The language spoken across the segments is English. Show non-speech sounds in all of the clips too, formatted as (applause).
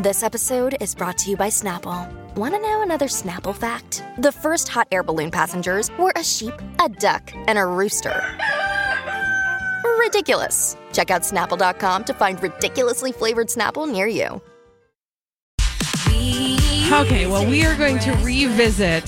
This episode is brought to you by Snapple. Want to know another Snapple fact? The first hot air balloon passengers were a sheep, a duck, and a rooster. Ridiculous. Check out snapple.com to find ridiculously flavored Snapple near you. Okay, well, we are going to revisit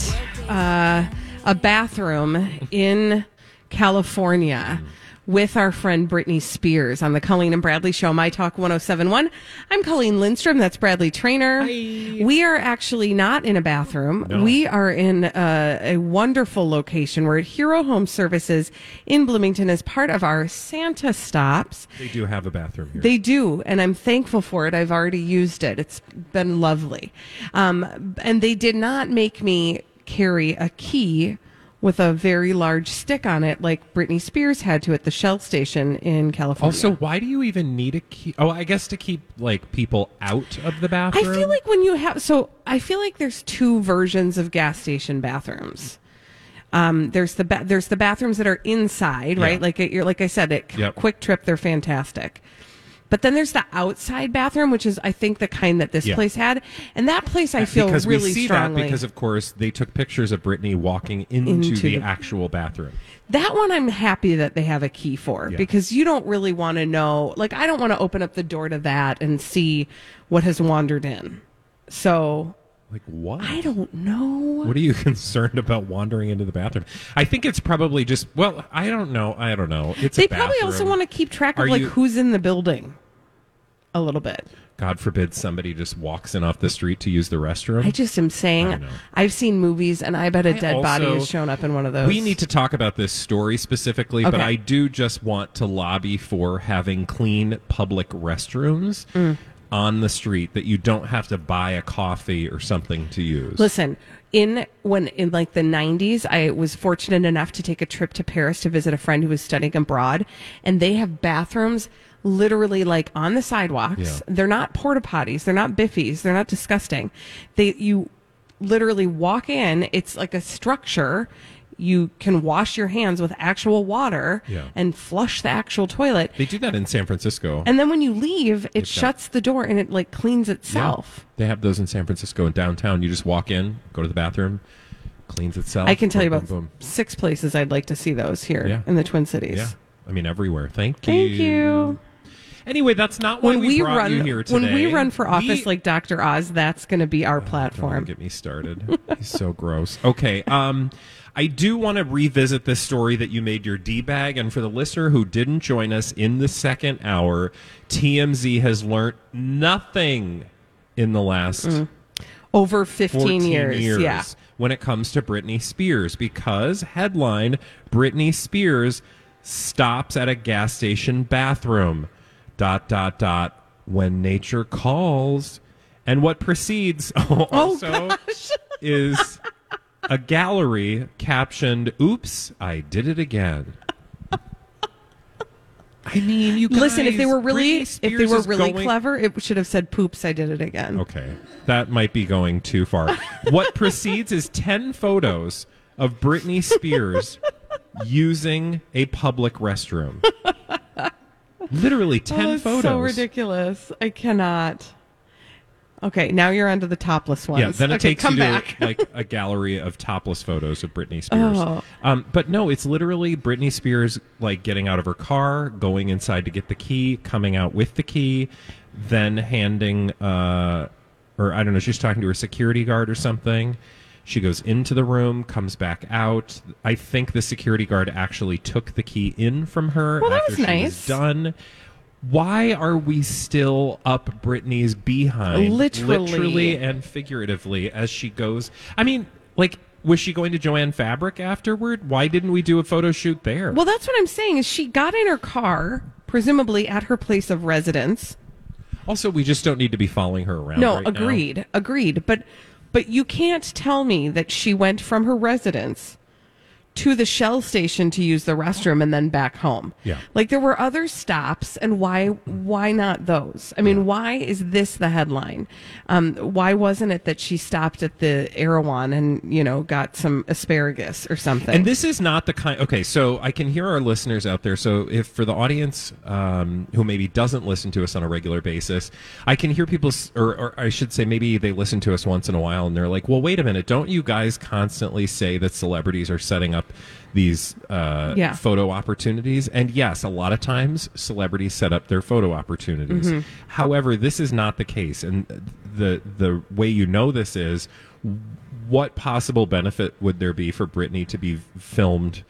uh, a bathroom in California with our friend Britney Spears on the Colleen and Bradley Show, My Talk 1071. I'm Colleen Lindstrom. That's Bradley Traynor. We are actually not in a bathroom. We are in a, a wonderful location. We're at Hero Home Services in Bloomington as part of our Santa stops. They do have a bathroom here. They do, and I'm thankful for it. I've already used it. It's been lovely. Um, and they did not make me carry a key with a very large stick on it like Britney Spears had to at the Shell station in California. also, why do you even need a key? Oh, I guess to keep like people out of the bathroom. I feel like when you have so I feel like there's two versions of gas station bathrooms. Um, there's the ba- there's the bathrooms that are inside, right? Yeah. Like at your, like I said, at Yep. QuikTrip, they're fantastic. But then there's the outside bathroom, which is I think the kind that this Yeah. place had, and that place I feel because really we see strongly. that because of course they took pictures of Britney walking into, Into the, the- actual bathroom. that one I'm happy that they have a key for Yeah. because you don't really want to know. Like I don't want to open up the door to that and see what has wandered in. So Like what? I don't know. What are you (laughs) concerned about wandering into the bathroom? I think it's probably just well, I don't know. I don't know. It's They probably also want to keep track of Are like you- who's in the building. A little bit. God forbid somebody just walks in off the street to use the restroom. I just am saying. I've seen movies and I bet a I dead body also- has shown up in one of those. We need to talk about this story specifically, but I do just want to lobby for having clean public restrooms Mm. on the street that you don't have to buy a coffee or something to use. Listen, in when in like the 90s, I was fortunate enough to take a trip to Paris to visit a friend who was studying abroad, and they have bathrooms literally like on the sidewalks. Yeah. They're not porta potties, they're not biffies, they're not disgusting. They you literally walk in, it's like a structure. You can wash your hands with actual water Yeah. and flush the actual toilet. They do that in San Francisco. And then when you leave, it got- shuts the door and it like cleans itself. They have those in San Francisco and downtown. You just walk in, go to the bathroom, cleans itself. I can tell you about boom, boom. six places I'd like to see those here Yeah. in the Twin Cities. Yeah. I mean, everywhere. Thank you. Thank you. Anyway, that's not why When we, we, brought run, you here today. when we run for office We- like Dr. Oz, that's going to be our Don't platform. get me started. He's so gross. Okay. Um, I do want to revisit this story that you made your D bag, and for the listener who didn't join us in the second hour, TMZ has learned nothing in the last Over 15 years. years, Yeah. when it comes to Britney Spears because headline Britney Spears stops at a gas station bathroom dot dot dot when nature calls and what precedes (laughs) also oh, is a gallery captioned oops I did it again I mean, you guys, Listen, if they were really if they were really going- clever, it should have said poops, I did it again. Okay, that might be going too far. what (laughs) precedes is 10 photos of Britney Spears (laughs) using a public restroom. Literally 10 Oh, photos. so ridiculous. I cannot. Okay, now you're onto the topless ones. Yeah, then it Okay, takes you to (laughs) like a gallery of topless photos of Britney Spears. Oh. Um, but no, it's literally Britney Spears like getting out of her car, going inside to get the key, coming out with the key, then handing, uh, or I don't know, she's talking to her security guard or something. She goes into the room, comes back out. I think the security guard actually took the key in from her Well, that was she nice. was done. Why are we still up Britney's behind? Literally. literally and figuratively as she goes. I mean, like, was she going to Jo-Ann Fabric afterward? Why didn't we do a photo shoot there? Well, that's what I'm saying. Is she got in her car, presumably at her place of residence. Also, we just don't need to be following her around. No, right now. agreed, agreed. But but you can't tell me that she went from her residence to the Shell station to use the restroom and then back home. Yeah. Like there were other stops and why why not those? I mean, why is this the headline? Um, why wasn't it that she stopped at the Erewhon and, you know, got some asparagus or something? And this is not the kind. Okay, so I can hear our listeners out there. So if for the audience um, who maybe doesn't listen to us on a regular basis, I can hear people, or, or I should say, maybe they listen to us once in a while, and they're like, "Well, wait a minute, don't you guys constantly say that celebrities are setting up these uh, Yeah. photo opportunities?" And yes, a lot of times celebrities set up their photo opportunities. Mm-hmm. However, this is not the case, and the the way you know this is what possible benefit would there be for Britney to be filmed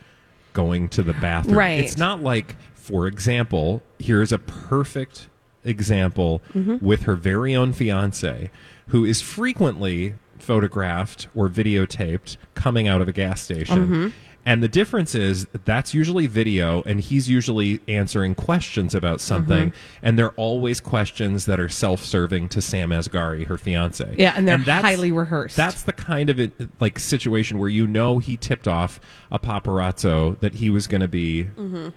going to the bathroom? Right. It's not like, for example, here's a perfect example Mm-hmm. with her very own fiance, who is frequently photographed or videotaped coming out of a gas station. Mm-hmm. And the difference is that's usually video, and he's usually answering questions about something, Mm-hmm. and they're always questions that are self-serving to Sam Asghari, her fiance. Yeah, and they're that's- highly rehearsed. That's the kind of it, like situation where you know he tipped off a paparazzo that he was going to be. Mm-hmm.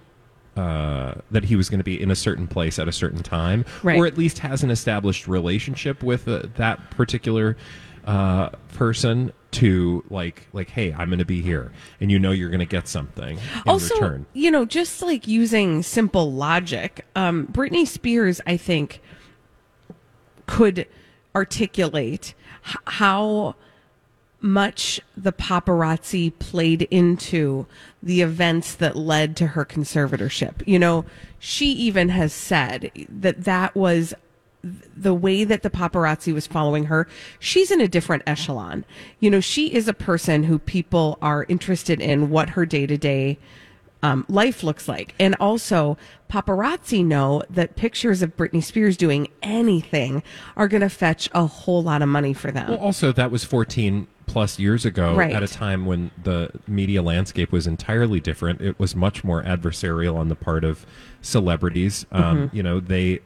Uh, that he was going to be in a certain place at a certain time, Right. or at least has an established relationship with uh, that particular uh, person to like, like, hey, I'm going to be here, and you know you're going to get something in also, return. you know, just like using simple logic, um, Britney Spears, I think, could articulate h- how much the paparazzi played into the events that led to her conservatorship. You know, she even has said that that was the way that the paparazzi was following her, she's in a different echelon. You know, she is a person who people are interested in what her day to day um, life looks like. And also, paparazzi know that pictures of Britney Spears doing anything are going to fetch a whole lot of money for them. Well, also that was 14 plus years ago Right. at a time when the media landscape was entirely different. It was much more adversarial on the part of celebrities. Um, Mm-hmm. You know, they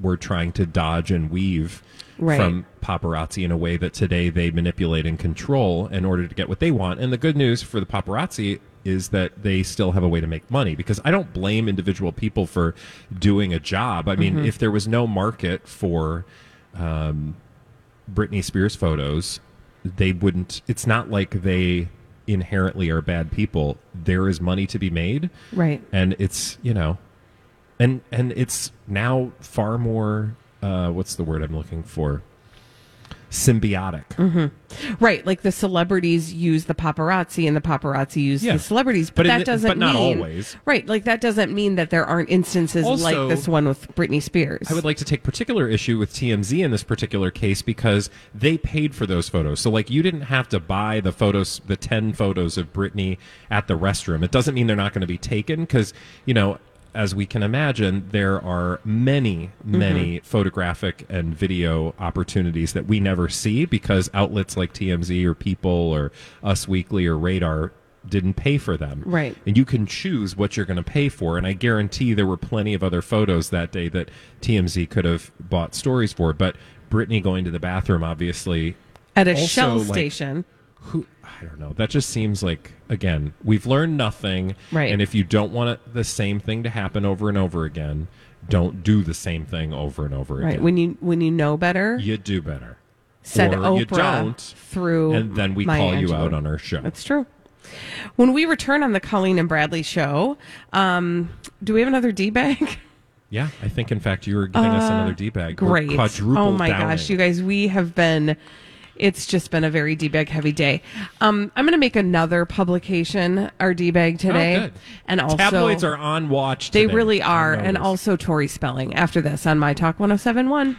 were trying to dodge and weave Right. from paparazzi in a way that today they manipulate and control in order to get what they want. And the good news for the paparazzi is that they still have a way to make money because I don't blame individual people for doing a job. I mean, Mm-hmm. if there was no market for um, Britney Spears photos, they wouldn't. It's not like they inherently are bad people. There is money to be made, Right. and it's you know, and and it's now far more. Uh, what's the word I'm looking for? Symbiotic. Right, like the celebrities use the paparazzi and the paparazzi use Yeah. the celebrities, but, But that doesn't but not mean always. Right, like that doesn't mean that there aren't instances Also- like this one with Britney Spears. I would like to take particular issue with TMZ in this particular case because they paid for those photos. So, like, you didn't have to buy the photos, the 10 photos of Britney at the restroom. It doesn't mean they're not going to be taken because, you know, as we can imagine, there are many, mm-hmm. many photographic and video opportunities that we never see because outlets like TMZ or People or Us Weekly or Radar didn't pay for them. Right. And you can choose what you're going to pay for. And I guarantee there were plenty of other photos that day that TMZ could have bought stories for. But Britney going to the bathroom, obviously, At a also, Shell like, station. who I don't know. That just seems like again we've learned nothing. Right. And if you don't want it, the same thing to happen over and over again, don't do the same thing over and over again. Right. again. When you when you know better, you do better. said or Oprah you don't, through and then we Maya call you out on our show. That's true. When we return on the Colleen and Bradley show, um, do we have another D bag? Yeah, I think in fact you were giving us another D bag. Uh, Great. quadruple oh my downing. gosh, you guys, we have been. It's just been a very D bag heavy day. Um, I'm going to make another publication, our D bag today, Oh, good. and also tabloids are on watch. they really are, and also Tori Spelling. After this on My Talk 1071.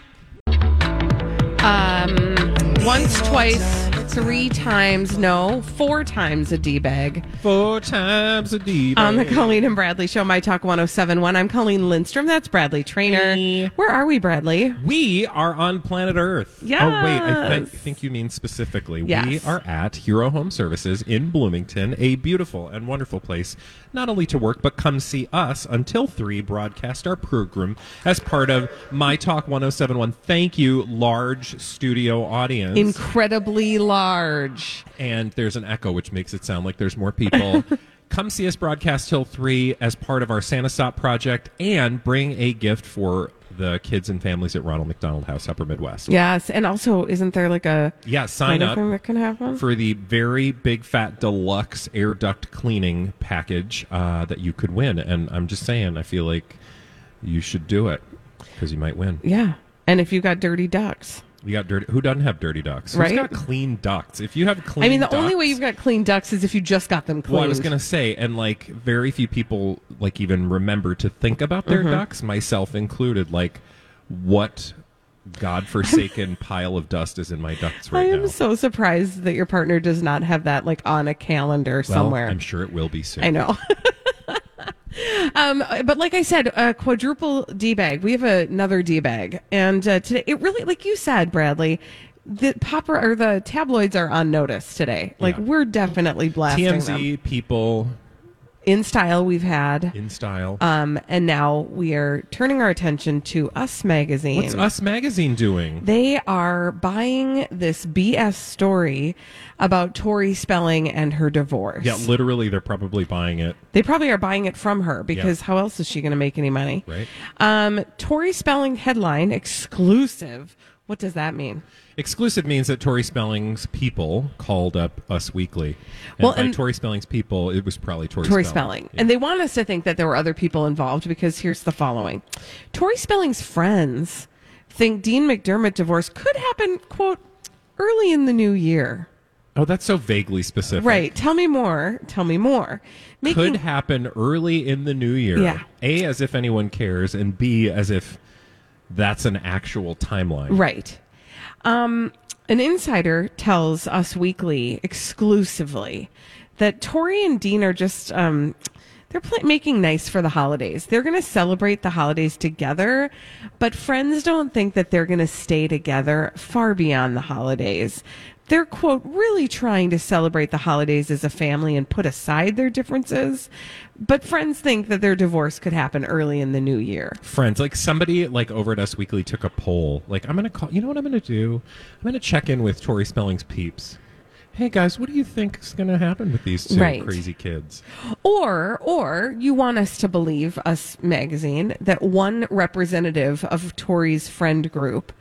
Um, once, twice, three times, no, four times a D bag Four times a D. Bag. On the Colleen and Bradley Show, My Talk 1071. I'm Colleen Lindstrom. That's Bradley Traynor. Hey. Where are we, Bradley? We are on planet Earth. Yes. Oh, wait. I think, think you mean specifically. We are at Hero Home Services in Bloomington, a beautiful and wonderful place, not only to work, but come see us until 3, broadcast our program as part of My Talk 1071. Thank you, large studio audience. Incredibly large. And there's an echo, which makes it sound like there's more people. (laughs) Come see us broadcast till 3 as part of our Santa Stop project and bring a gift for the kids and families at Ronald McDonald House, Upper Midwest. Yes. And also, isn't there like a Yeah, sign up that can happen? for the very big fat deluxe air duct cleaning package uh, that you could win. And I'm just saying, I feel like you should do it because you might win. yeah. And if you got dirty ducks. You got dirty. Who doesn't have dirty ducts? Right? Who's got clean ducts? If you have clean, I mean, the only way you've got clean ducks is if you just got them cleaned. Well, I was gonna say, and like very few people like even remember to think about their Mm-hmm. ducks, myself included. Like, what godforsaken (laughs) pile of dust is in my ducts right now? I am now? so surprised that your partner does not have that like on a calendar well, somewhere. I'm sure it will be soon. I know. (laughs) um, but like I said, a quadruple D bag. We have another D bag, and uh, today it really, like you said, Bradley, the popper or the tabloids are on notice today. Like Yeah. we're definitely blasting them TMZ people in style. We've had, in style. um, and now we are turning our attention to Us magazine. What's Us Magazine doing? They are buying this BS story about Tori Spelling and her divorce. yeah, literally, they're probably buying it. They probably are buying it from her because Yeah. how else is she going to make any money? Right. Um, Tori Spelling headline exclusive. What does that mean? Exclusive means that Tori Spelling's people called up Us Weekly. And Well, by and- Tori Spelling's people, it was probably Tori, Tori Spelling. Spelling. Yeah. And they want us to think that there were other people involved because here's the following Tori Spelling's friends think Dean McDermott divorce could happen, quote, early in the new year. oh, that's so vaguely specific. Right. Tell me more. Tell me more. Making, could happen early in the new year. Yeah. A, as if anyone cares, and B, as if that's an actual timeline. Right. Um, an insider tells Us Weekly exclusively that Tori and Dean are just um, they're pl- making nice for the holidays. They're going to celebrate the holidays together, but friends don't think that they're going to stay together far beyond the holidays. They're quote really trying to celebrate the holidays as a family and put aside their differences, but friends think that their divorce could happen early in the new year. Friends, like somebody like over at Us Weekly took a poll. Like, I'm gonna call. You know what I'm gonna do? I'm gonna check in with Tori Spelling's peeps. Hey guys, what do you think is gonna happen with these two Right. crazy kids? Or, or you want us to believe us magazine that one representative of Tori's friend group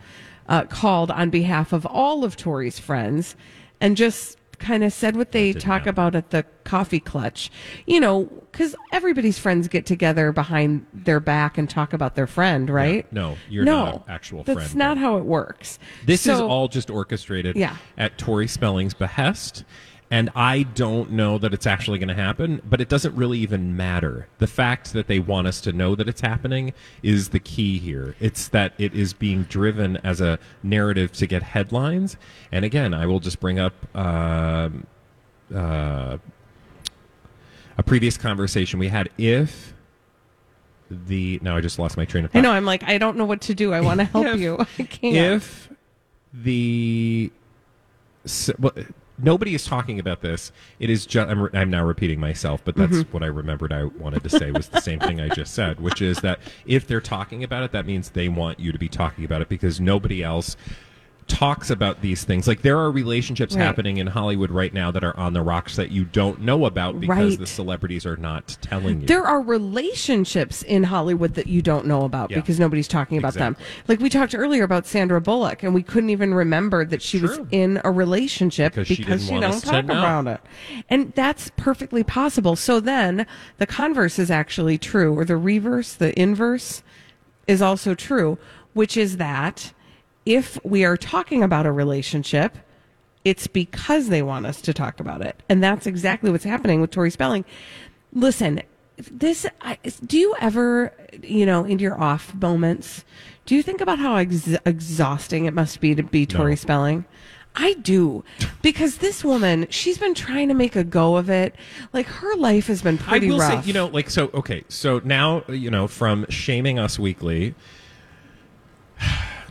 uh, called on behalf of all of Tori's friends and just kind of said what they talk happen. about at the coffee clutch. You know, because everybody's friends get together behind their back and talk about their friend, right? no, you're no, not an actual That's friend, That's not how it works. This is all just orchestrated Yeah. at Tori Spelling's behest. And I don't know that it's actually going to happen, but it doesn't really even matter. The fact that they want us to know that it's happening is the key here. It's that it is being driven as a narrative to get headlines. And again, I will just bring up um uh, a previous conversation we had. If the now I just lost my train of thought I know. I'm like, I don't know what to do. I want to help (laughs) If- you. (laughs) I can't. if the s- well, nobody is talking about this, it is just I'm, I'm now repeating myself, but that's Mm-hmm. what I remembered I wanted to say was the same thing I just said, which is that if they're talking about it, that means they want you to be talking about it because nobody else talks about these things. Like there are relationships Right. happening in Hollywood right now that are on the rocks that you don't know about because Right. the celebrities are not telling you. There are relationships in Hollywood that you don't know about Yeah. because nobody's talking about them. Like we talked earlier about Sandra Bullock, and we couldn't even remember that she was in a relationship Because because, she she, don't talk about it. And that's perfectly possible. So then the converse is actually true, or the reverse, the inverse is also true, which is that if we are talking about a relationship, it's because they want us to talk about it. And that's exactly what's happening with Tori Spelling. Listen, this, I, do you ever, you know, in your off moments, do you think about how ex- exhausting it must be to be Tori No. Spelling? I do because this woman, she's been trying to make a go of it. Like her life has been pretty I will rough. say, you know, like so. Okay, so now you know from shaming us weekly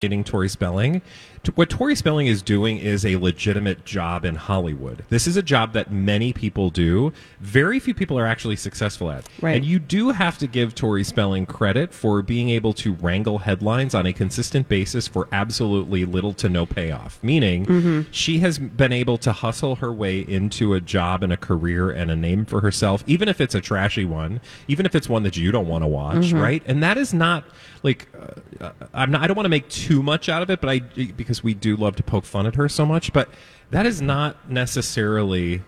Tori Spelling. What Tori Spelling is doing is a legitimate job in Hollywood. This is a job that many people do. Very few people are actually successful at. Right. And you do have to give Tori Spelling credit for being able to wrangle headlines on a consistent basis for absolutely little to no payoff. Meaning, mm-hmm. she has been able to hustle her way into a job and a career and a name for herself, even if it's a trashy one, even if it's one that you don't want to watch, mm-hmm. right? And that is not like uh, I'm not. I don't want to make too much out of it, but I because we do love to poke fun at her so much. But that is not necessarily.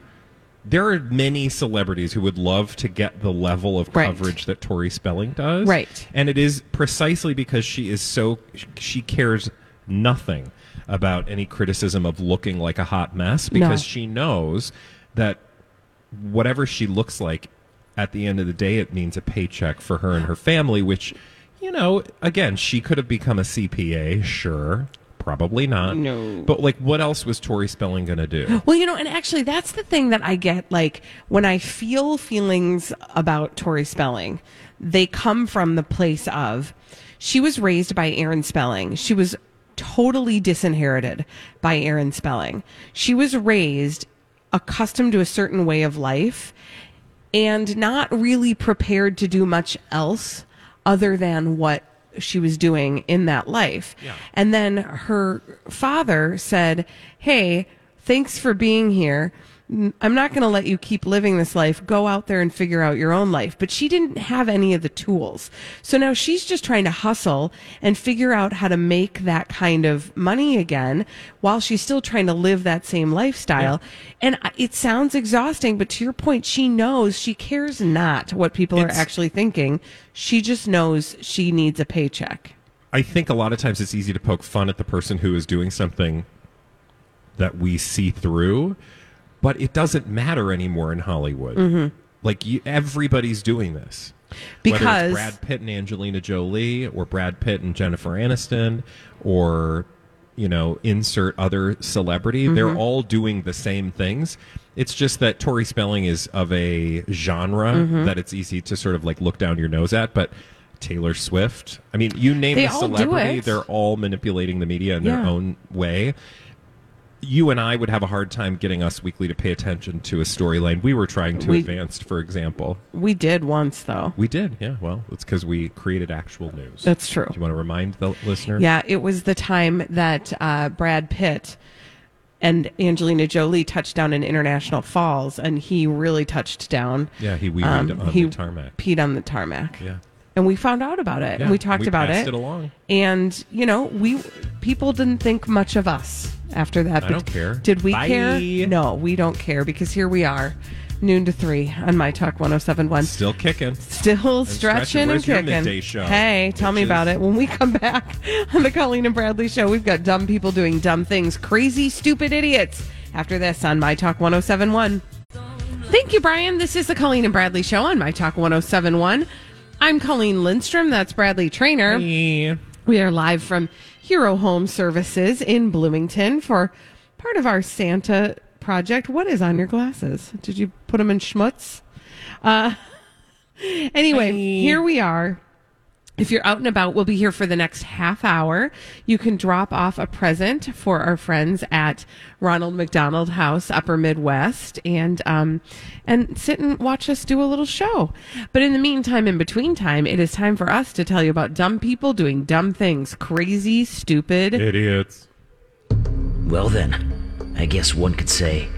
There are many celebrities who would love to get the level of Right. coverage that Tori Spelling does, Right. And it is precisely because she is so she cares nothing about any criticism of looking like a hot mess because No. she knows that whatever she looks like at the end of the day it means a paycheck for her and her family which you know again she could have become a cpa sure probably not No. but like what else was tori spelling gonna do (gasps) Well, you know, and actually, that's the thing that I get. Like when I feel feelings about Tori Spelling, they come from the place of she was raised by Aaron Spelling. She was totally disinherited by Aaron Spelling. She was raised accustomed to a certain way of life and not really prepared to do much else other than what she was doing in that life. And then her father said, Hey, thanks for being here. I'm not going to let you keep living this life. Go out there and figure out your own life. But she didn't have any of the tools. So now she's just trying to hustle and figure out how to make that kind of money again while she's still trying to live that same lifestyle. And it sounds exhausting, but to your point, she knows she cares not what people are actually thinking. She just knows she needs a paycheck. i think a lot of times it's easy to poke fun at the person who is doing something that we see through but it doesn't matter anymore in hollywood like you, everybody's doing this Because- Brad Pitt and Angelina Jolie, or Brad Pitt and Jennifer Aniston, or you know, insert other celebrity, Mm-hmm. they're all doing the same things. It's just that Tori Spelling is of a genre Mm-hmm. that it's easy to sort of like look down your nose at, but. Taylor Swift. I mean, you name They the celebrity, it. they're all manipulating the media in their own way. You and I would have a hard time getting Us Weekly to pay attention to a storyline we were trying to We- advance, for example. We did once, though. We did, yeah. Well, it's because we created actual news. That's true. Do you want to remind the listener? Yeah, it was the time that uh, Brad Pitt and Angelina Jolie touched down in International Falls, and he really touched down. Yeah, he weaved Um, on he the tarmac. peed on the tarmac. Yeah. And we found out about it. Yeah, and we talked we about it. it along. And you know, we people didn't think much of us after that. I don't care. Did we Bye. care? No, we don't care because here we are, noon to three on My Talk 1071. Still kicking. Still stretching. stretching and kicking. show, Hey, tell me bitches? about it. When we come back (laughs) on the Colleen and Bradley show, we've got dumb people doing dumb things, crazy, stupid idiots. After this on My Talk 1071. Thank you, Brian. This is the Colleen and Bradley show on My Talk 1071. I'm Colleen Lindstrom. That's Bradley Traynor. Yeah. We are live from Hero Home Services in Bloomington for part of our Santa project. What is on your glasses? Did you put them in schmutz? Uh, (laughs) anyway, here we are If you're out and about, we'll be here for the next half hour. You can drop off a present for our friends at Ronald McDonald House, Upper Midwest, and um, and sit and watch us do a little show. But in the meantime, in between time, it is time for us to tell you about dumb people doing dumb things, crazy, stupid. Idiots. Well, then, I guess one could say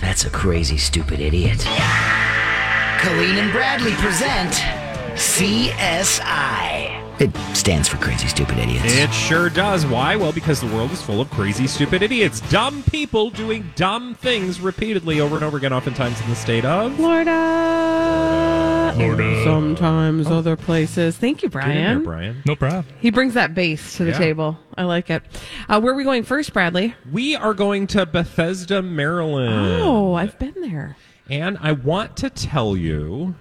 that's a crazy, stupid idiot. Colleen and Bradley present CSI. It stands for Crazy Stupid Idiots. It sure does. Why? Well, because the world is full of crazy, stupid idiots. Dumb people doing dumb things repeatedly over and over again, oftentimes in the state of. Florida. and Sometimes other places. Thank you, Get in there, Brian. Brian. No problem. He brings that bass to the Yeah. table. I like it. Uh, where are we going first, Bradley? We are going to Bethesda, Maryland. Oh, I've been there. And I want to tell you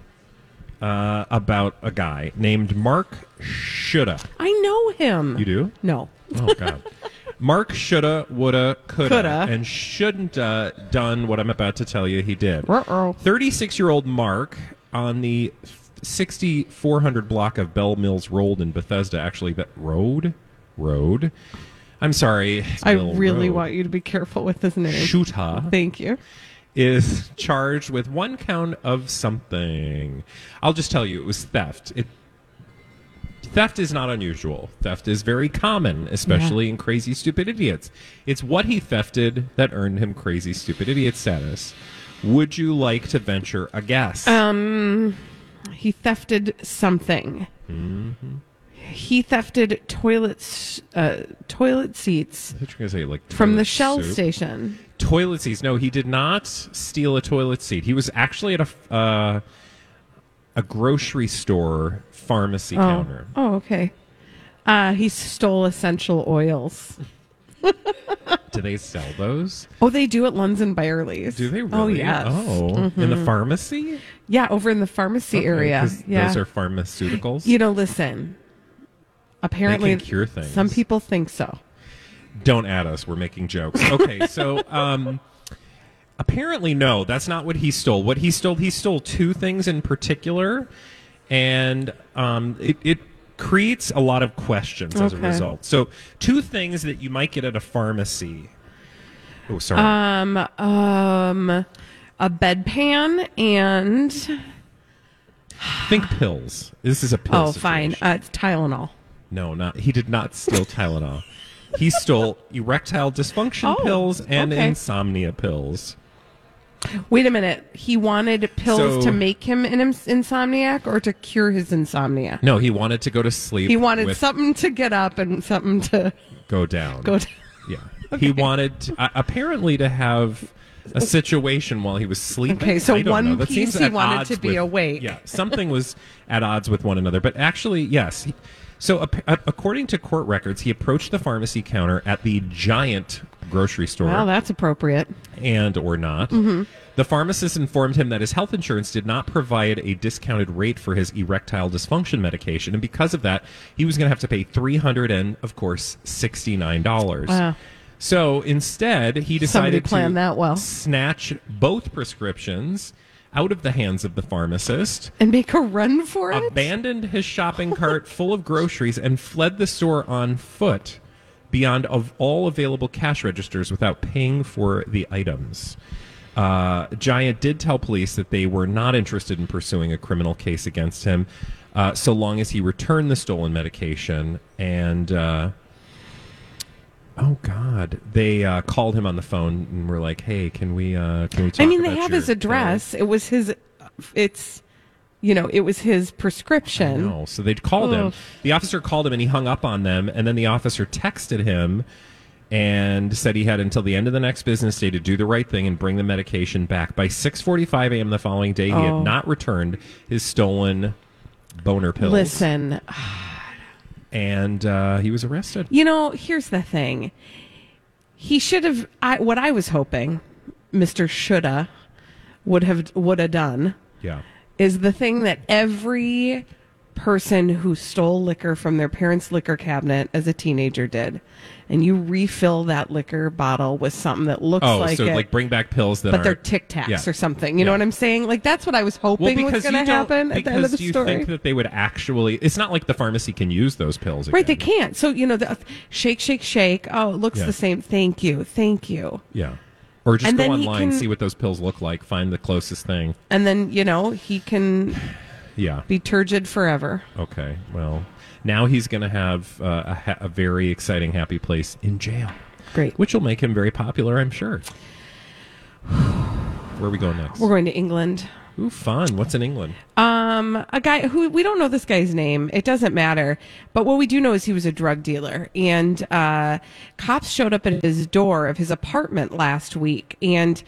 uh, about a guy named Mark Shoulda. I know him. You do? No. Oh God. (laughs) Mark shoulda, woulda, coulda, Coulda. and shouldn't uh, done what I'm about to tell you he did. 36 year old Mark on the 6400 block of Bell Mills Road in Bethesda. Actually, that road, road. I'm sorry. I Mill really Road. want you to be careful with his name. Shuta Thank you. is charged with one count of something. I'll just tell you, it was theft. It theft is not unusual. Theft is very common, especially in crazy stupid idiots. It's what he thefted that earned him crazy stupid idiot status. Would you like to venture a guess? Um, he thefted something. Mm-hmm. He thefted toilets, uh, toilet seats I thought you were gonna say like from the Shell soup. station. Toilet seats. No, he did not steal a toilet seat. He was actually at a uh, a grocery store pharmacy Oh, counter. oh, okay. Uh, he stole essential oils. Do they sell those? Oh, they do at Lunds and Byerly's. Do they really? Oh, yes. Oh, in the pharmacy? Yeah, over in the pharmacy Okay, area. Yeah. Those are pharmaceuticals. You know, listen. Apparently, cure things. Some people think so. Don't add us. We're making jokes. Okay, so (laughs) um, apparently, no, that's not what he stole. What he stole, he stole two things in particular, and um, it, it creates a lot of questions as a Okay. result. So, two things that you might get at a pharmacy. Oh, sorry. Um, um, a bedpan and Think pills. This is a pill. oh, fine. situation. Uh, it's Tylenol. No, not he did not steal Tylenol. He stole erectile dysfunction Oh, pills and okay. insomnia pills. Wait a minute. He wanted pills So- to make him an ins- insomniac or to cure his insomnia. No, he wanted to go to sleep. He wanted with something to get up and something to go down. go down. (laughs) Yeah. (laughs) He wanted uh, apparently to have a situation while he was sleeping. Okay, so I don't one know. That piece seems he at wanted odds to be with- awake. Yeah, something was at odds with one another. But actually, yes. He, so ap- uh, according to court records, he approached the pharmacy counter at the giant grocery store. Well, that's appropriate. and or not. Mm-hmm. The pharmacist informed him that his health insurance did not provide a discounted rate for his erectile dysfunction medication, and because of that, he was going to have to pay three hundred and, of course, sixty nine dollars. Wow. So instead, he decided to that well. snatch both prescriptions out of the hands of the pharmacist And make a run for it? abandoned his shopping cart full of groceries and fled the store on foot beyond of all available cash registers without paying for the items. Uh, Giant did tell police that they were not interested in pursuing a criminal case against him, uh, so long as he returned the stolen medication. And uh, oh god, they uh, called him on the phone and were like, "Hey, can we? Uh, can we talk?" I mean, they have your his address. It was his. It's, you know, it was his prescription. No, so they called him. The officer called him and he hung up on them. And then the officer texted him and said he had until the end of the next business day to do the right thing and bring the medication back. By 6:45 a.m. the following day, he Oh. had not returned his stolen boner pills. Listen, and uh, he was arrested. you know, here's the thing. He should have. I, what I was hoping, Mister Shoulda, would have would have done Yeah. Is the thing that every person who stole liquor from their parents' liquor cabinet as a teenager did, and you refill that liquor bottle with something that looks Oh, like so it, like bring back pills that but are they're Tic Tacs Yeah. or something. You know what I'm saying? Like that's what I was Well, hoping was going to happen at the end of the because you story. think that they would actually. It's not like the pharmacy can use those pills. Right, they can't. So you know, the uh, shake, shake, shake. Oh, it looks Yeah. the same. Thank you, thank you. Yeah. Or just And go online, can- see what those pills look like, find the closest thing. And then you know he can Yeah. be turgid forever. Okay. Well, now he's going to have uh, a, ha- a very exciting, happy place in jail, Great. which will make him very popular, I'm sure. (sighs) Where are we going next? We're going to England. Ooh, fun. What's in England? Um, a guy who we don't know this guy's name. It doesn't matter. But what we do know is he was a drug dealer, and uh, cops showed up at his door of his apartment last week, and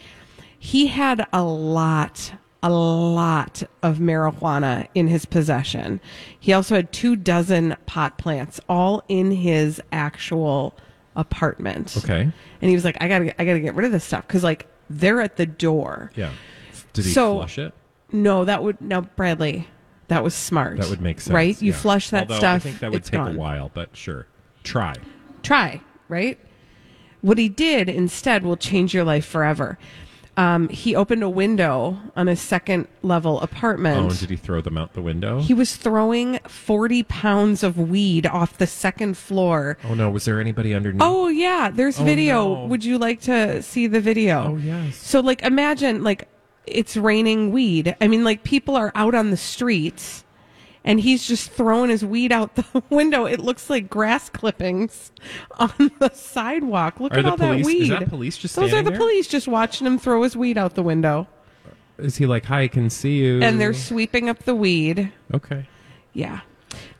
he had a lot, a lot of marijuana in his possession. He also had two dozen pot plants, all in his actual apartment. Okay. And he was like, "I gotta, I gotta get rid of this stuff because like they're at the door." Yeah. Did he So- flush it? No, that would no Bradley. That was smart. That would make sense. right? You yeah. flush that Although stuff. I think that would take gone. a while, but sure. Try. Try right. What he did instead will change your life forever. Um, he opened a window on a second level apartment. Oh, and did he throw them out the window? he was throwing 40 pounds of weed off the second floor. oh, no. Was there anybody underneath? Oh yeah, there's Oh, video. no. Would you like to see the video? Oh, yes. So like imagine like it's raining weed. I mean like people are out on the streets and he's just throwing his weed out the (laughs) window. It looks like grass clippings (laughs) on the sidewalk. Look Are at all that weed. is that police just Those are the there? police just watching him throw his weed out the window. Is he like, hi, I can see you? And they're sweeping up the weed. Okay. Yeah.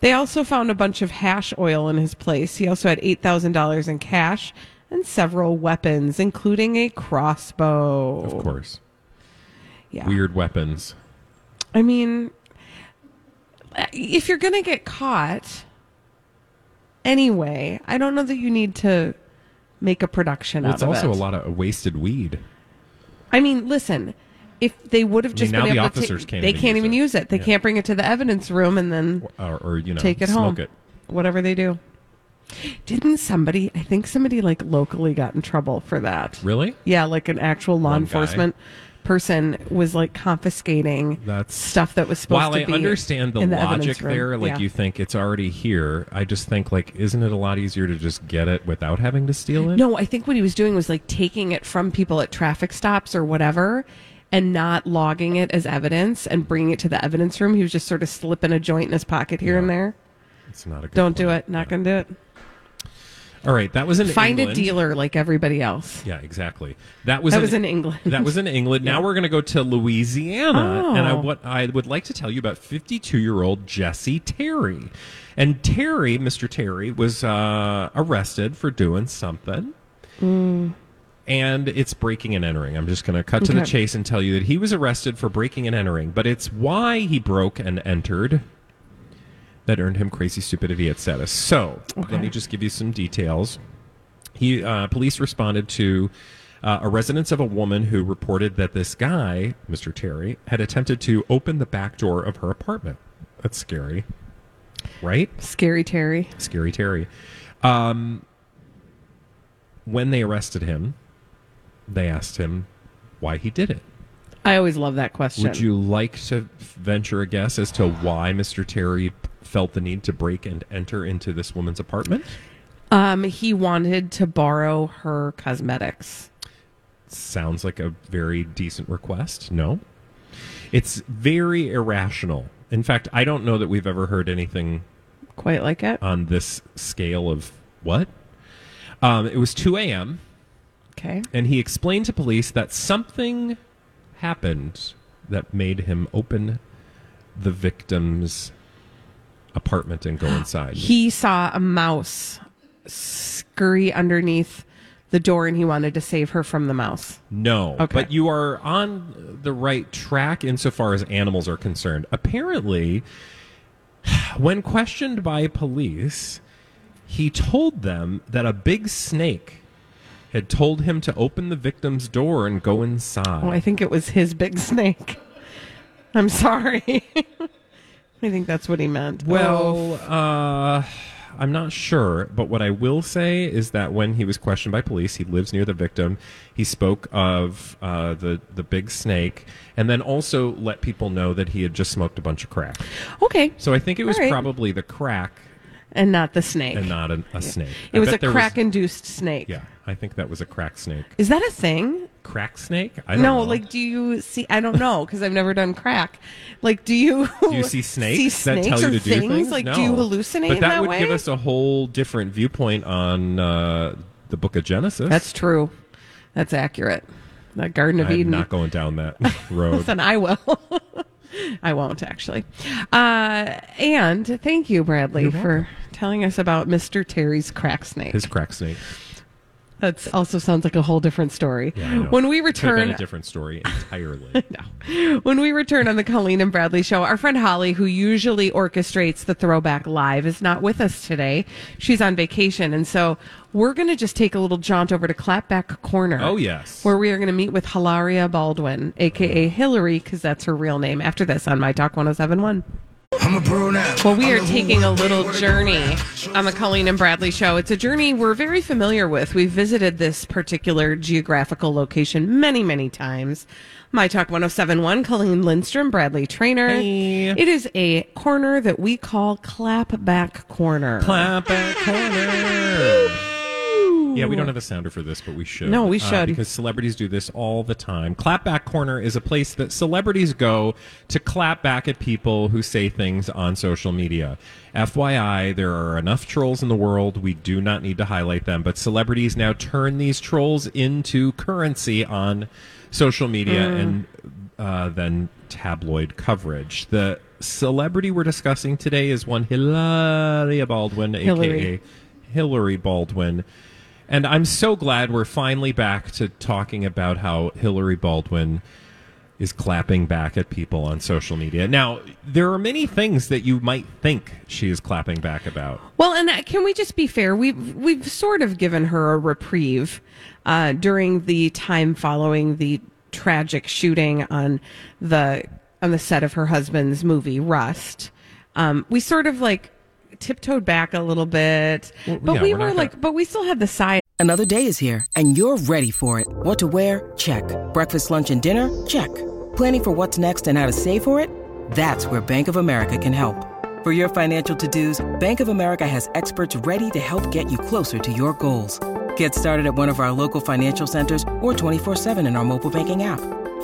They also found a bunch of hash oil in his place. He also had $8,000 in cash and several weapons, including a crossbow. Of course. Yeah. Weird weapons. I mean, if you're going to get caught anyway, I don't know that you need to make a production Well, out it's also a lot of wasted weed. I mean, listen, if they would have I mean, just now been the able to officers take, can't they can't even it. use it. They Yeah. can't bring it to the evidence room and then Or, or you know, take it smoke home. it. Whatever they do. Didn't somebody? I think somebody like locally got in trouble for that. Really? Yeah, like an actual law One guy? Person was like confiscating That's- stuff that was supposed While to I be. understand the, the logic there, like Yeah. you think it's already here, I just think like, isn't it a lot easier to just get it without having to steal it? No, I think what he was doing was like taking it from people at traffic stops or whatever and not logging it as evidence and bringing it to the evidence room. He was just sort of slipping a joint in his pocket here and there. it's not a. Good Don't do it. Not Yeah. going to do it. All right, that was in England. Find England. a dealer like everybody else. Yeah, exactly. That was That in, was in England. That was in England. Now we're going to go to Louisiana, Oh. and I what I would like to tell you about 52 year old Jesse Terry, and Terry, Mr. Terry, was uh, arrested for doing something. And it's breaking and entering. I'm just going to cut to the chase and tell you that he was arrested for breaking and entering, but it's why he broke and entered that earned him crazy stupid idiot status. So let me just give you some details. He uh, police responded to uh, a residence of a woman who reported that this guy, Mr. Terry, had attempted to open the back door of her apartment. That's scary, right? Scary Terry. Scary Terry. Um, when they arrested him, they asked him why he did it. I always love that question. Would you like to venture a guess as to why Mr. Terry felt the need to break and enter into this woman's apartment? Um, he wanted to borrow her cosmetics. Sounds like a very decent request. No. It's very irrational. In fact, I don't know that we've ever heard anything Quite like it. on this scale of what? Um, it was 2 a.m., Okay. and he explained to police that something happened that made him open the victim's apartment and go inside. He saw a mouse scurry underneath the door and he wanted to save her from the mouse. No, Okay. but you are on the right track insofar as animals are concerned. Apparently, when questioned by police, he told them that a big snake had told him to open the victim's door and go inside. Oh, I think it was his big snake. I'm sorry. (laughs) I think that's what he meant. Well, uh, I'm not sure, but what I will say is that when he was questioned by police, he lives near the victim. He spoke of uh, the the big snake, and then also let people know that he had just smoked a bunch of crack. Oh, okay. So I think it was All right. probably the crack And not the snake. and not a, a snake. it I was bet a there crack-induced snake. yeah, I think that was a crack snake. Is that a thing? Crack snake? I don't No, know. like, do you see? I don't know because I've never done crack. Like, do you? Do you see (laughs) snakes, see that tell snakes you to do things? things? Like, no. do you hallucinate But in that, that would way? give us a whole different viewpoint on uh, the Book of Genesis. That's true. That's accurate. That Garden of I'm Eden. not going down that (laughs) road. Then I will. (laughs) I won't actually. Uh, and thank you, Bradley, for telling us about Mr. Terry's crack snake. His crack snake. That also sounds like a whole different story. Yeah. When we Could have been return, a different story (laughs) entirely. no. When we return on the Colleen and Bradley show, our friend Holly, who usually orchestrates the throwback live, is not with us today. She's on vacation. And so we're going to just take a little jaunt over to Clapback Corner. Oh, yes. Where we are going to meet with Hilaria Baldwin, aka oh, Hillary, because that's her real name, after this on My Talk 1071. Well, we are taking a little journey on the Colleen and Bradley show. It's a journey we're very familiar with. We've visited this particular geographical location many, many times. My Talk 1071, Colleen Lindstrom, Bradley Traynor. Hey. It is a corner that we call Clapback Corner. Clap at corner. Yeah, we don't have a sounder for this, but we should. No, we Uh, should. because celebrities do this all the time. Clapback Corner is a place that celebrities go to clap back at people who say things on social media. FYI, there are enough trolls in the world. We do not need to highlight them, but celebrities now turn these trolls into currency on social media Mm. and uh, then tabloid coverage. The celebrity we're discussing today is one Hilaria Baldwin, Hillary. aka Hillary Baldwin. And I'm so glad we're finally back to talking about how Hillary Baldwin is clapping back at people on social media. Now, there are many things that you might think she is clapping back about. Well, and uh, can we just be fair? We've we've sort of given her a reprieve uh, during the time following the tragic shooting on the on the set of her husband's movie Rust. Um, we sort of like tiptoed back a little bit, but yeah, we we're not were gonna- like, but we still had the side. Another day is here, and you're ready for it. What to wear? Check. Breakfast, lunch, and dinner? Check. Planning for what's next and how to save for it? That's where Bank of America can help. For your financial to-dos, Bank of America has experts ready to help get you closer to your goals. Get started at one of our local financial centers or 24-7 in our mobile banking app.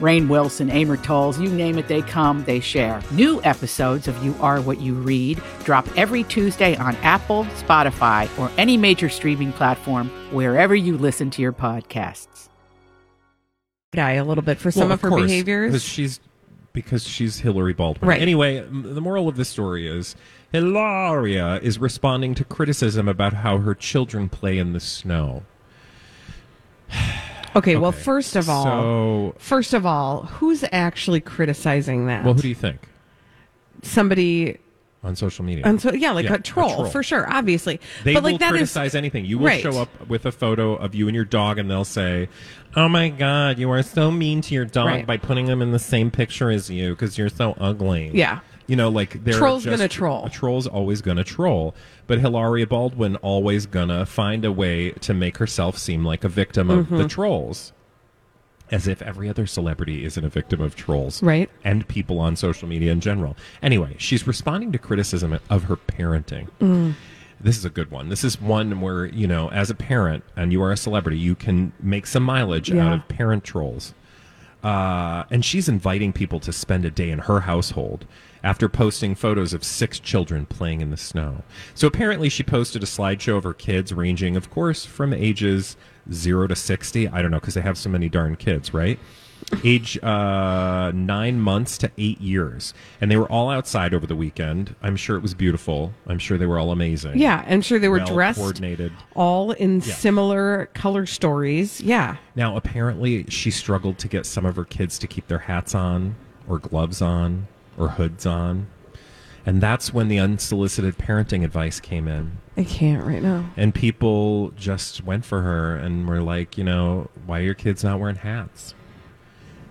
Rainn Wilson, Amor Towles, you name it, they come, they share. New episodes of You Are What You Read drop every Tuesday on Apple, Spotify, or any major streaming platform wherever you listen to your podcasts. Eye a little bit for some Well, of, her course, behaviors. because she's because she's Hillary Baldwin. Right. Anyway, the moral of the story is Hilaria is responding to criticism about how her children play in the snow. Okay, well, Okay. first of all, So- first of all, who's actually criticizing that? Well, who do you think Somebody, on social media? and so yeah, like Yeah, a, troll, for sure, obviously. They but will like that is criticize anything. You will Right. show up with a photo of you and your dog, and they'll say, "Oh my God, you are so mean to your dog Right. by putting him in the same picture as you because you're so ugly." Yeah. You know, like they're Troll's just- gonna troll. A troll's always gonna troll, but Hilaria Baldwin always gonna find a way to make herself seem like a victim of Mm-hmm. the trolls, as if every other celebrity isn't a victim of trolls, Right. And people on social media in general. Anyway, she's responding to criticism of her parenting. Mm. This is a good one. This is one where you know, as a parent and you are a celebrity, you can make some mileage Yeah. out of parent trolls. Uh, and she's inviting people to spend a day in her household after posting photos of six children playing in the snow. So apparently, she posted a slideshow of her kids, ranging, of course, from ages zero to 60. I don't know, because they have so many darn kids, right? age uh, nine months to eight years. And they were all outside over the weekend. I'm sure it was beautiful. I'm sure they were all amazing. Yeah, I'm sure they were Well dressed coordinated. all in Yeah. similar color stories. Yeah. Now, apparently, she struggled to get some of her kids to keep their hats on, or gloves on, or hoods on. And that's when the unsolicited parenting advice came in. I can't right now. And people just went for her and were like, you know, why are your kids not wearing hats?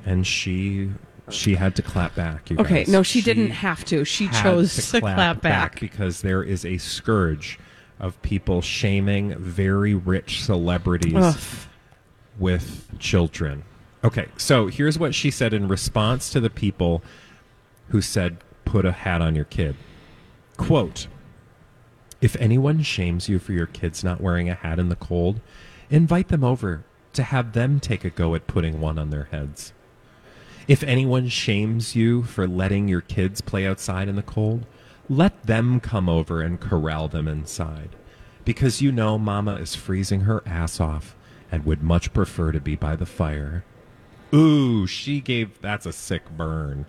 And she she had to clap back. You Okay, guys. no, she, didn't have to. She chose to, clap, back. because there is a scourge of people shaming very rich celebrities Ugh. with children. Okay, so here's what she said in response to the people who said, put a hat on your kid. Quote If anyone shames you for your kids not wearing a hat in the cold, invite them over to have them take a go at putting one on their heads. If anyone shames you for letting your kids play outside in the cold, let them come over and corral them inside. Because you know Mama is freezing her ass off and would much prefer to be by the fire. Ooh, she gave that's a sick burn.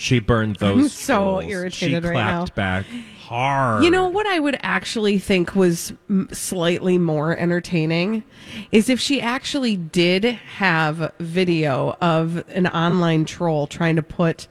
She burned those. I'm so irritated she right clapped now. back hard. You know what I would actually think was slightly more entertaining is if she actually did have video of an online troll trying to put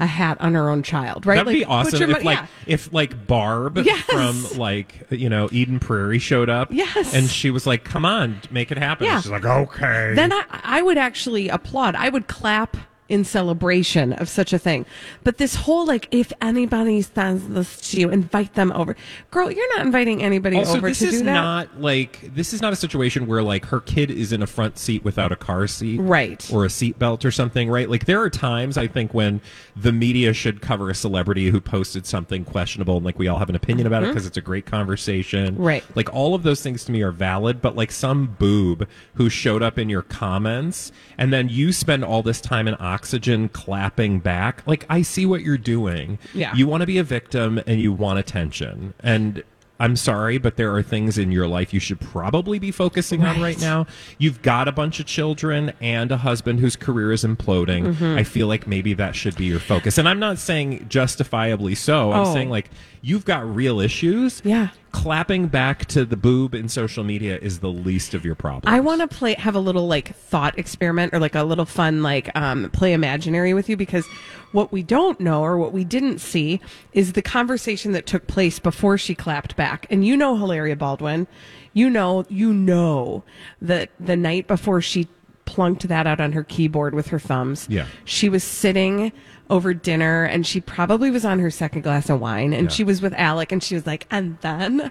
a hat on her own child, right? That'd be Like, put awesome your if like yeah. if like Barb Yes. from like you know Eden Prairie showed up. Yes. And she was like, Come on, make it happen. Yeah. She's like, Okay. then I, I would actually applaud. I would clap in celebration of such a thing. But this whole like, if anybody says this to you, invite them over. Girl, you're not inviting anybody also, over this to is do that. not like this is not a situation where like her kid is in a front seat without a car seat, Right. or a seat belt or something, right? Like there are times I think when the media should cover a celebrity who posted something questionable, and like we all have an opinion about it because it's a great conversation, Mm-hmm. Right. Like all of those things to me are valid, but like some boob who showed up in your comments and then you spend all this time in oxygen clapping back, like I see what you're doing. Yeah. You want to be a victim and you want attention. And I'm sorry, but there are things in your life you should probably be focusing on Right. right now. You've got a bunch of children and a husband whose career is imploding. Mm-hmm. I feel like maybe that should be your focus. And I'm not saying justifiably so. I'm Oh. saying like you've got real issues. Yeah. Clapping back to the boob in social media is the least of your problems. I want to play have a little like thought experiment or like a little fun like um, play imaginary with you because what we don't know or what we didn't see is the conversation that took place before she clapped back. And you know Hilaria Baldwin, you know you know that the night before she plunked that out on her keyboard with her thumbs. Yeah. She was sitting over dinner and she probably was on her second glass of wine and Yeah. she was with Alec and she was like, and then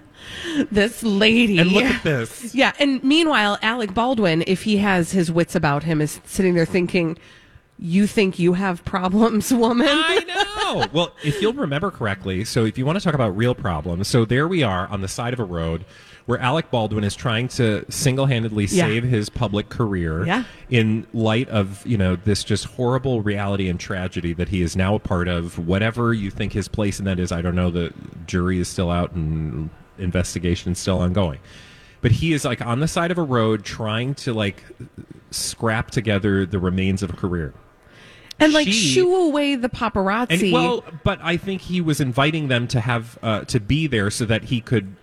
this lady. And look at this. (laughs) Yeah, and meanwhile, Alec Baldwin, if he has his wits about him, is sitting there thinking, "You think you have problems, woman?" I (laughs) know. well, if you'll remember correctly, so if you want to talk about real problems, so there we are on the side of a road where Alec Baldwin is trying to single-handedly Yeah. save his public career Yeah. in light of, you know, this just horrible reality and tragedy that he is now a part of. Whatever you think his place in that is, I don't know. The jury is still out and investigation is still ongoing. But he is like on the side of a road trying to like scrap together the remains of a career. and like She- shoo away the paparazzi. And well, but I think he was inviting them to have uh, to be there so that he could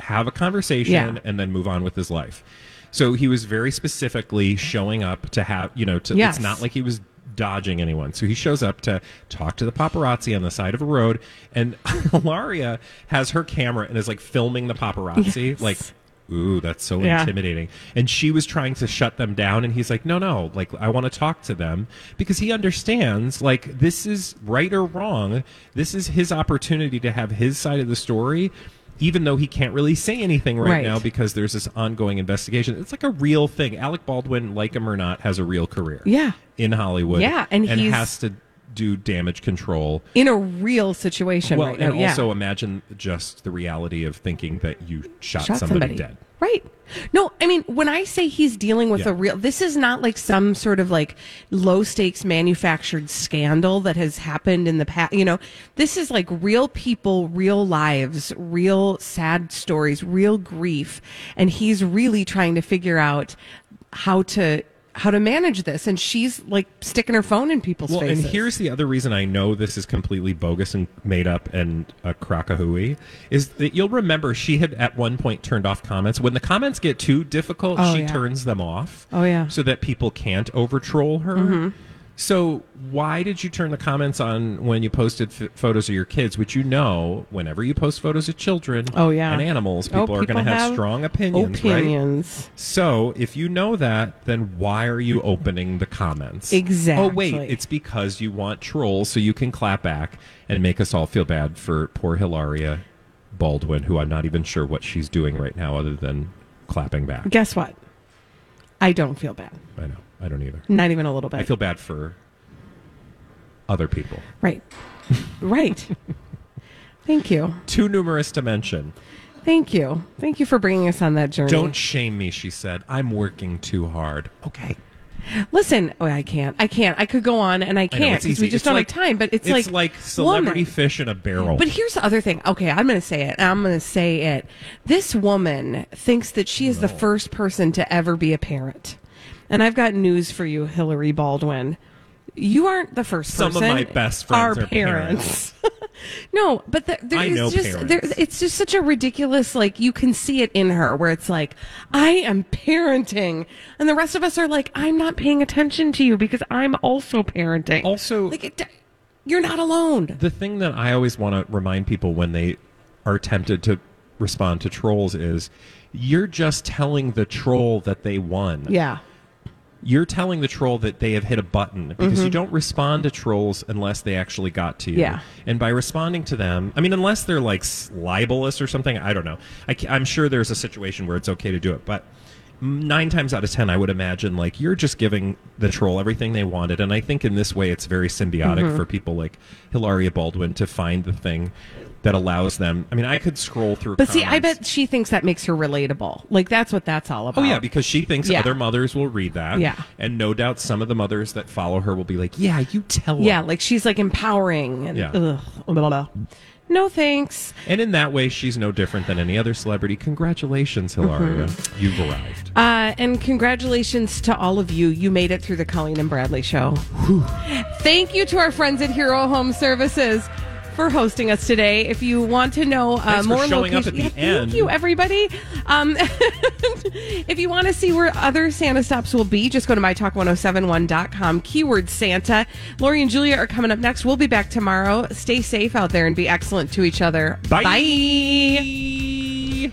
have a conversation Yeah. and then move on with his life. So he was very specifically showing up to have you know to Yes. it's not like he was dodging anyone. So he shows up to talk to the paparazzi on the side of a road and (laughs) Hilaria has her camera and is like filming the paparazzi Yes. like Ooh, that's so Yeah. intimidating. And she was trying to shut them down, and he's like, no, no, like, I want to talk to them because he understands, like, this is right or wrong. This is his opportunity to have his side of the story, even though he can't really say anything right, Right. now because there's this ongoing investigation. It's like a real thing. Alec Baldwin, like him or not, has a real career. Yeah. In Hollywood. Yeah, and he's- has to do damage control. in a real situation Well, right now. and yeah. also imagine just the reality of thinking that you shot, shot somebody, somebody, dead. Right. No, I mean, when I say he's dealing with Yeah. a real, this is not like some sort of like low stakes manufactured scandal that has happened in the past. You know, this is like real people, real lives, real sad stories, real grief. And he's really trying to figure out how to, how to manage this, and she's like sticking her phone in people's Well, faces. and here's the other reason I know this is completely bogus and made up and a crockahooey is that you'll remember she had at one point turned off comments. When the comments get too difficult, Oh, she yeah. turns them off. Oh, yeah. So that people can't over troll her. Mhm. So why did you turn the comments on when you posted f- photos of your kids, which you know whenever you post photos of children Oh, yeah. and animals, Oh, people are going to have, have strong opinions, opinions. right? So if you know that, then why are you opening the comments? Exactly. Oh wait, it's because you want trolls so you can clap back and make us all feel bad for poor Hilaria Baldwin, who I'm not even sure what she's doing right now other than clapping back. Guess what? I don't feel bad. I know. I don't either. Not even a little bit. I feel bad for other people. Right. right. Thank you. Too numerous to mention. Thank you. Thank you for bringing us on that journey. Don't shame me, she said. I'm working too hard. Okay. Listen, oh, I can't. I can't. I could go on and I can't because we just It's don't like- have time. But it's, it's like like celebrity woman. fish in a barrel. But here's the other thing. Okay, I'm going to say it. I'm going to say it. This woman thinks that she is the first person to ever be a parent. And I've got news for you, Hillary Baldwin. You aren't the first Some of person. my best friends are are parents. (laughs) no, but the, there is just there, it's just such a ridiculous like you can see it in her where it's like I am parenting, and the rest of us are like I'm not paying attention to you because I'm also parenting. Also, like it, you're not alone. The thing that I always want to remind people when they are tempted to respond to trolls is you're just telling the troll that they won. Yeah. You're telling the troll that they have hit a button because Mhm. you don't respond to trolls unless they actually got to you. Yeah. And by responding to them, I mean, unless they're like libelous or something, I don't know. I, am sure there's a situation where it's okay to do it, but nine times out of ten, I would imagine like you're just giving the troll everything they wanted. And I think in this way, it's very symbiotic Mhm. for people like Hilaria Baldwin to find the thing that allows them. I mean, I could scroll through. But see, I bet she thinks that makes her relatable. Like that's what that's all about. Oh yeah, because she thinks Yeah. other mothers will read that. Yeah. and no doubt some of the mothers that follow her will be like, "Yeah, you tell." Her. Yeah, them." like she's like empowering and Yeah. ugh, blah, blah, blah. no thanks. and in that way, she's no different than any other celebrity. Congratulations, Hilaria, Mm-hmm. you've arrived. Uh, and congratulations to all of you. You made it through the Colleen and Bradley show. Thank you to our friends at Hero Home Services for hosting us today. If you want to know uh, more showing up at the Yeah, end. thank you everybody. Um, (laughs) if you want to see where other Santa stops will be, just go to mytalk1071.com. Keyword Santa. Lori and Julia are coming up next. We'll be back tomorrow. Stay safe out there and be excellent to each other. Bye. Bye.